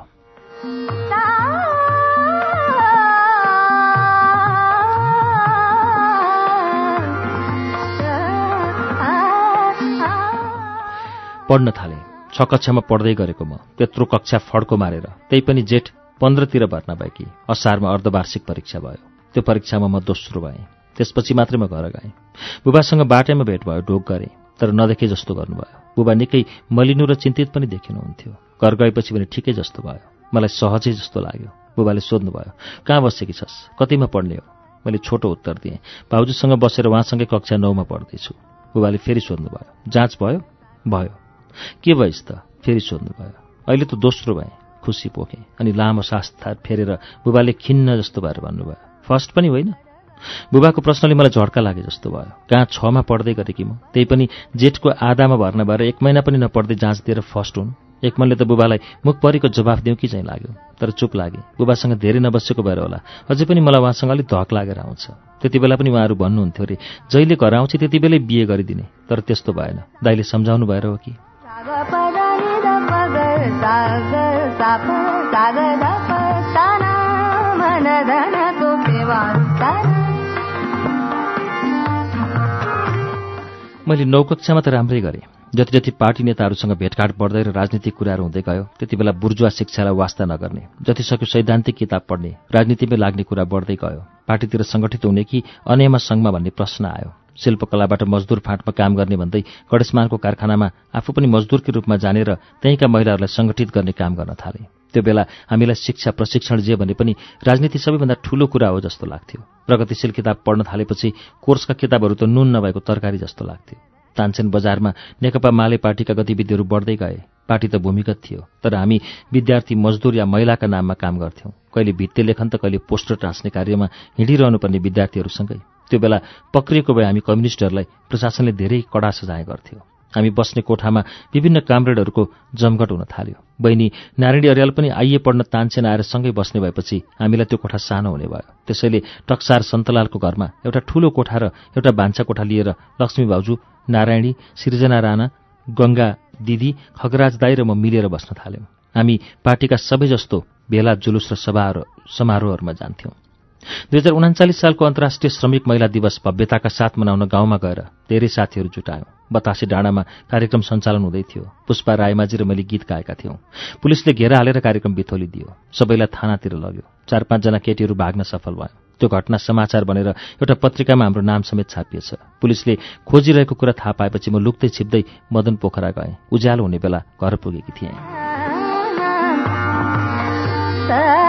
पढ्न थालेँ। छ कक्षामा पढ्दै गरेको म त्यत्रो कक्षा फड्को मारेर त्यही पनि जेठ पन्ध्रतिर भर्ना भएकी असारमा अर्धवार्षिक परीक्षा भयो। त्यो परीक्षामा म दोस्रो भएँ। त्यसपछि मात्रै म घर गएँ। बुबासँग बाटैमा भेट भयो ढोक गरेँ तर नदेखे जस्तो गर्नुभयो। बुबा निकै मलिनु र चिन्तित पनि देखिनुहुन्थ्यो। घर गएपछि पनि ठिकै जस्तो भयो। मलाई सहजै जस्तो लाग्यो। बुबाले सोध्नुभयो कहाँ बसेकी छस्? कतिमा पढ्ने हो? मैले छोटो उत्तर दिएँ भाउजूसँग बसेर उहाँसँगै कक्षा नौमा पढ्दैछु। बुबाले फेरि सोध्नुभयो जाँच भयो? भयो। के भइस् त? फेरि सोध्नुभयो अहिले त दोस्रो भएँ। खुसी पोखेँ अनि लामो सास फेरेर बुबाले खिन्न जस्तो भएर भन्नुभयो फर्स्ट पनि होइन। बुबाको प्रश्नले मलाई झड्का लागे जस्तो भयो। कहाँ छमा पढ्दै गरेँ म। त्यही पनि जेठको आधामा भर्ना भएर एक महिना पनि नपढ्दै जाँच दिएर फर्स्ट हुन्। एक मनले त बुबालाई मुख परेको जवाफ दिउँ कि चाहिँ लाग्यो। तर चुप लागे। बुबासँग धेरै नबसेको भएर होला। अझै पनि मलाई उहाँसँग अलिक धक लागेर आउँछ। त्यति बेला पनि उहाँहरू भन्नुहुन्थ्यो अरे जहिले घर आउँछ त्यति बेलै बिहे गरिदिने। तर त्यस्तो भएन। दाइले सम्झाउनु भएर हो कि? मैले नौ कक्षामा त राम्रै गरेँ। जति जति पार्टी नेताहरूसँग भेटघाट बढ्दै र राजनीतिक कुराहरू हुँदै गयो त्यति बेला बुर्जुवा शिक्षालाई वास्ता नगर्ने जति सक्यो सैद्धान्तिक किताब पढ्ने राजनीतिमै लाग्ने कुरा बढ्दै गयो। पार्टीतिर सङ्गठित हुने कि अनेमा सङ्घमा भन्ने प्रश्न आयो। शिल्पकलाबाट मजदुर फाँटमा काम गर्ने भन्दै गणेशमानको कारखानामा आफू पनि मजदुरकै रूपमा जानेर त्यहीँका महिलाहरूलाई सङ्गठित गर्ने काम गर्न थाले। त्यो बेला हामीलाई शिक्षा प्रशिक्षण जे भने पनि राजनीति सबैभन्दा ठूलो कुरा हो जस्तो लाग्थ्यो। प्रगतिशील किताब पढ्न थालेपछि कोर्सका किताबहरू त नुन नभएको तरकारी जस्तो लाग्थ्यो। तानसेन बजारमा नेकपा माले पार्टीका गतिविधिहरू बढ्दै गए। पार्टी त भूमिगत थियो तर हामी विद्यार्थी मजदुर या महिलाका नाममा काम गर्थ्यौँ। कहिले भित्ते लेखन त कहिले पोस्टर टाँस्ने कार्यमा हिँडिरहनुपर्ने विद्यार्थीहरूसँगै। त्यो बेला पक्रिएको भए हामी कम्युनिस्टहरूलाई प्रशासनले धेरै कडा सजाय गर्थ्यो। हामी बस्ने कोठामा विभिन्न कामरेडहरूको जमघट हुन थाल्यो। बहिनी नारायणी अर्याल पनि आइए पढ्न तानसेन आएर सँगै बस्ने भएपछि हामीलाई त्यो कोठा सानो हुने भयो। त्यसैले टक्सार सन्तलालको घरमा एउटा ठूलो कोठा र एउटा भान्सा कोठा लिएर लक्ष्मी भाउजू नारायणी सृजना राणा गङ्गा दिदी खगराज दाई र म मिलेर बस्न थाल्यौँ। हामी पार्टीका सबै जस्तो भेला जुलुस र सभाहरू समारोहहरूमा जान्थ्यौँ। दुई हजार उनाचालिस सालको अन्तर्राष्ट्रिय श्रमिक महिला दिवस भव्यताका साथ मनाउन गाउँमा गएर धेरै साथीहरू जुटायौँ। बतासे डाँडामा कार्यक्रम सञ्चालन हुँदै थियो। पुष्पा रायमाझी र मैले गीत गाएका थियौँ। पुलिसले घेरा हालेर कार्यक्रम बिथोलिदियो सबैलाई थानातिर लग्यो। चार पाँचजना केटीहरू भाग्न सफल भयो त्यो घटना समाचार बनेर एउटा पत्रिकामा हाम्रो नाम समेत छापिएछ। पुलिसले खोजिरहेको कुरा थाहा पाएपछि म लुक्दै छिप्दै मदन पोखरा गएँ। उज्यालो हुने बेला घर पुगेकी थिएँ।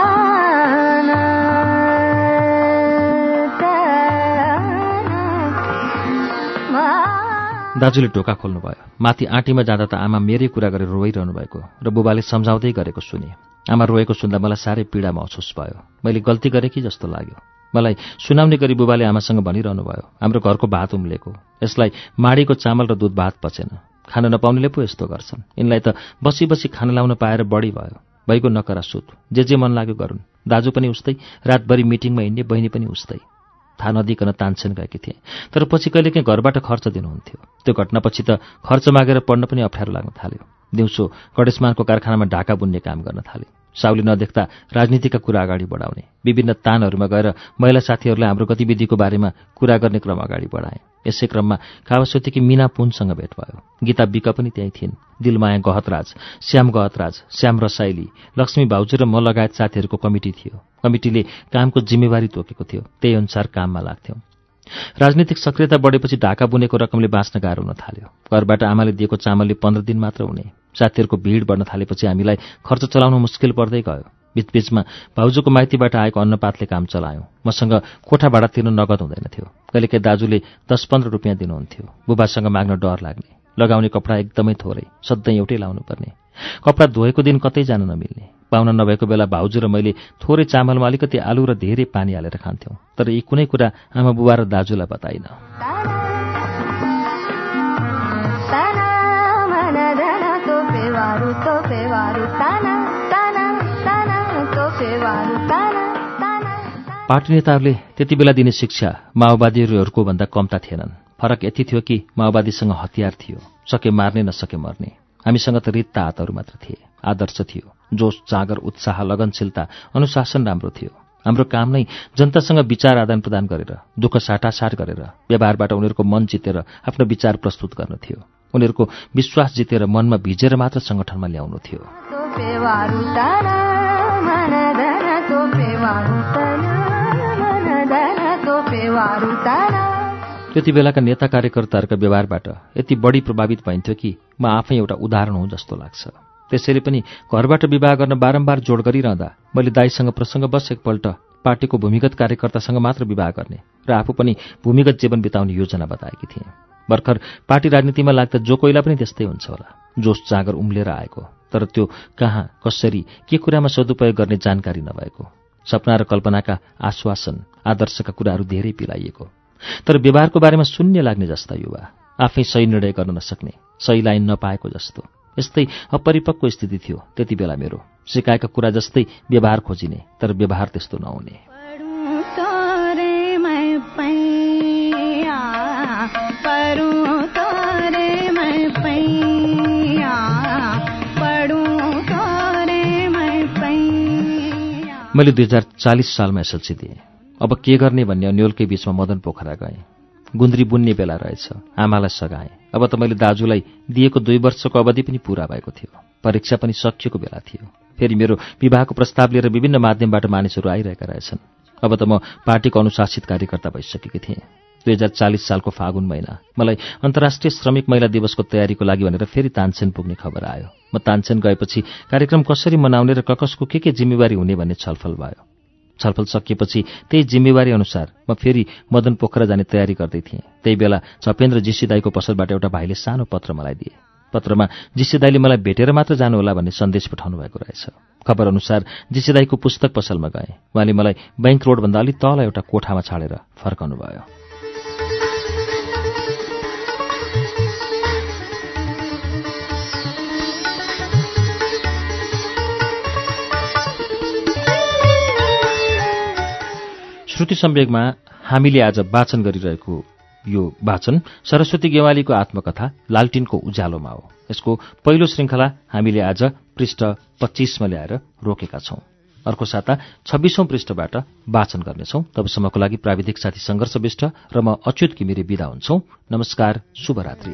दाजुले ढोका खोल्नुभयो। माथि आँटीमा जाँदा त आमा मेरै कुरा गरेर रोइरहनु भएको र बुबाले सम्झाउँदै गरेको सुने। आमा रोएको सुन्दा मलाई साह्रै पीडा महसुस भयो। मैले गल्ती गरेँ कि जस्तो लाग्यो। मलाई सुनाउने गरी बुबाले आमासँग भनिरहनु भयो हाम्रो घरको भात उम्लेको। यसलाई माडीको चामल र दुध भात पचेन। खान नपाउनेले पो यस्तो गर्छन्। यिनलाई त बसी बसी खान लाउन पाएर बढी भयो। भइगयो नकरा सुत। जे जे मन लाग्यो गरून्। दाजु पनि उस्तै। रातभरि मिटिङमा हिँड्ने बहिनी पनि उस्तै। थाहा नदिकन तानसेन गएकी थिएँ। तर पछि कहिलेकाहीँ घरबाट खर्च दिनुहुन्थ्यो। त्यो घटनापछि त खर्च मागेर पढ्न पनि अप्ठ्यारो लाग्न थाल्यो। दिउँसो गणेशमानको कारखानामा ढाका बुन्ने काम गर्न थाले। साउली नदेख्दा राजनीतिका कुरा अगाडि बढाउने। विभिन्न तानहरूमा गएर महिला साथीहरूलाई हाम्रो गतिविधिको बारेमा कुरा गर्ने क्रम अगाडि बढाएँ। यसै क्रममा कावासोतीकी मिना पुनसँग भेट भयो। गीता बिक पनि त्यहीँ थिइन्। दिलमाया गहतराज श्याम गहतराज श्याम रसाइली लक्ष्मी भाउजू र म लगायत साथीहरूको कमिटी थियो। कमिटीले कामको जिम्मेवारी तोकेको थियो। त्यही अनुसार काममा लाग्थ्यौँ। राजनीतिक सक्रियता बढेपछि ढाका बुनेको रकमले बाँच्न गाह्रो हुन थाल्यो। घरबाट आमाले दिएको चामलले पन्ध्र दिन मात्र हुने। साथीहरूको भिड बढ्न थालेपछि हामीलाई खर्च चलाउन मुस्किल पर्दै गयो। बिचबिचमा भाउजूको माइतीबाट आएको अन्नपातले काम चलायौँ। मसँग कोठा भाडा तिर्न नगद हुँदैन थियो। कहिलेकाहीँ दाजुले दस पन्ध्र रुपियाँ दिनुहुन्थ्यो। बुबासँग माग्न डर लाग्ने। लगाउने कपडा एकदमै थोरै सधैँ एउटै लाउनुपर्ने। कपडा धोएको दिन कतै जान नमिल्ने। पाहुना नभएको बेला भाउजू र मैले थोरै चामलमा अलिकति आलु र धेरै पानी हालेर खान्थ्यौँ। तर यी कुनै कुरा आमा बुबा र दाजुलाई बताइन। पार्टी नेताहरूले त्यति बेला दिने शिक्षा माओवादीहरूको भन्दा कम्ता थिएनन्। फरक यति थियो कि माओवादीसँग हतियार थियो। सके मार्ने नसके मर्ने। हामीसँग त रित्ता हातहरू मात्र थिए। आदर्श थियो। जोस जाँगर उत्साह लगनशीलता अनुशासन राम्रो थियो। हाम्रो काम नै जनतासँग विचार आदान प्रदान गरेर दुःख साटासाट गरेर व्यवहारबाट उनीहरूको मन जितेर आफ्नो विचार प्रस्तुत गर्नु थियो। उनीहरूको विश्वास जितेर मनमा भिजेर मात्र सङ्गठनमा ल्याउनु थियो। त्यति बेलाका नेता कार्यकर्ताहरूका व्यवहारबाट यति बढी प्रभावित भइन्थ्यो कि म आफै एउटा उदाहरण हुँ जस्तो लाग्छ। त्यसैले पनि घरबाट विवाह गर्न बारम्बार जोड गरिरहँदा मैले दाईसँग प्रसङ्गवश एकपल्ट पार्टीको भूमिगत कार्यकर्तासँग मात्र विवाह गर्ने र आफू पनि भूमिगत जीवन बिताउने योजना बताएकी थिएँ। भर्खर पार्टी राजनीतिमा लाग्दा जो कोइला पनि त्यस्तै हुन्छ होला। जोस जाँगर उम्लेर आएको तर त्यो कहाँ कसरी के कुरामा सदुपयोग गर्ने जानकारी नभएको। सपना र कल्पनाका आश्वासन आदर्शका कुराहरू धेरै पिलाइएको। तर व्यवहारको बारेमा शून्य लाग्ने जस्ता युवा आफै सही निर्णय गर्न नसक्ने सही लाइन नपाएको जस्तो। यस्तै अपरिपक्व स्थिति थियो त्यति बेला मेरो। सिकाएका कुरा जस्तै व्यवहार खोजिने तर व्यवहार त्यस्तो नहुने। मैले दुई हजार चालिस सालमा एसएलसी दिएँ। अब के गर्ने भन्ने अन्यलकै बीचमा मदन पोखरा गएँ। गुन्द्री बुन्ने बेला रहेछ आमालाई सघाएँ। अब त मैले दाजुलाई दिएको दुई वर्षको अवधि पनि पूरा भएको थियो। परीक्षा पनि सकिएको बेला थियो। फेरि मेरो विवाहको प्रस्ताव लिएर विभिन्न माध्यमबाट मानिसहरू आइरहेका रहेछन्। अब त म पार्टीको अनुशासित कार्यकर्ता भइसकेकी थिएँ। दुई हजार चालिस सालको फागुन महिना। मलाई अन्तर्राष्ट्रिय श्रमिक महिला दिवसको तयारीको लागि भनेर फेरि तानसेन पुग्ने खबर आयो। म तानसेन गएपछि कार्यक्रम कसरी मनाउने र ककसको के के जिम्मेवारी हुने भन्ने छलफल भयो। छलफल सकिएपछि त्यही जिम्मेवारी अनुसार म फेरि मदन पोखरा जाने तयारी गर्दै थिएँ। त्यही बेला छपेन्द्र दाईको पसलबाट एउटा भाइले सानो पत्र मलाई दिए। पत्रमा दाईले मलाई भेटेर मात्र जानुहोला भन्ने सन्देश पठाउनु भएको रहेछ। खबर अनुसार दाईको पुस्तक पसलमा गएँ। उहाँले मलाई बैङ्क रोडभन्दा अलिक तल एउटा कोठामा छाडेर फर्काउनु श्रुति सम्वेगमा हामीले आज वाचन गरिरहेको यो वाचन सरस्वती गेवालीको आत्मकथा लालटिनको उज्यालोमा हो। यसको पहिलो श्रृङ्खला हामीले आज पृष्ठ पच्चिसमा ल्याएर रोकेका छौं। अर्को साता छब्बीसौं पृष्ठबाट वाचन गर्नेछौं। तबसम्मको लागि प्राविधिक साथी संघर्ष विष्ट र म अच्युत किमिरे विदा हुन्छौ। नमस्कार शुभरात्री।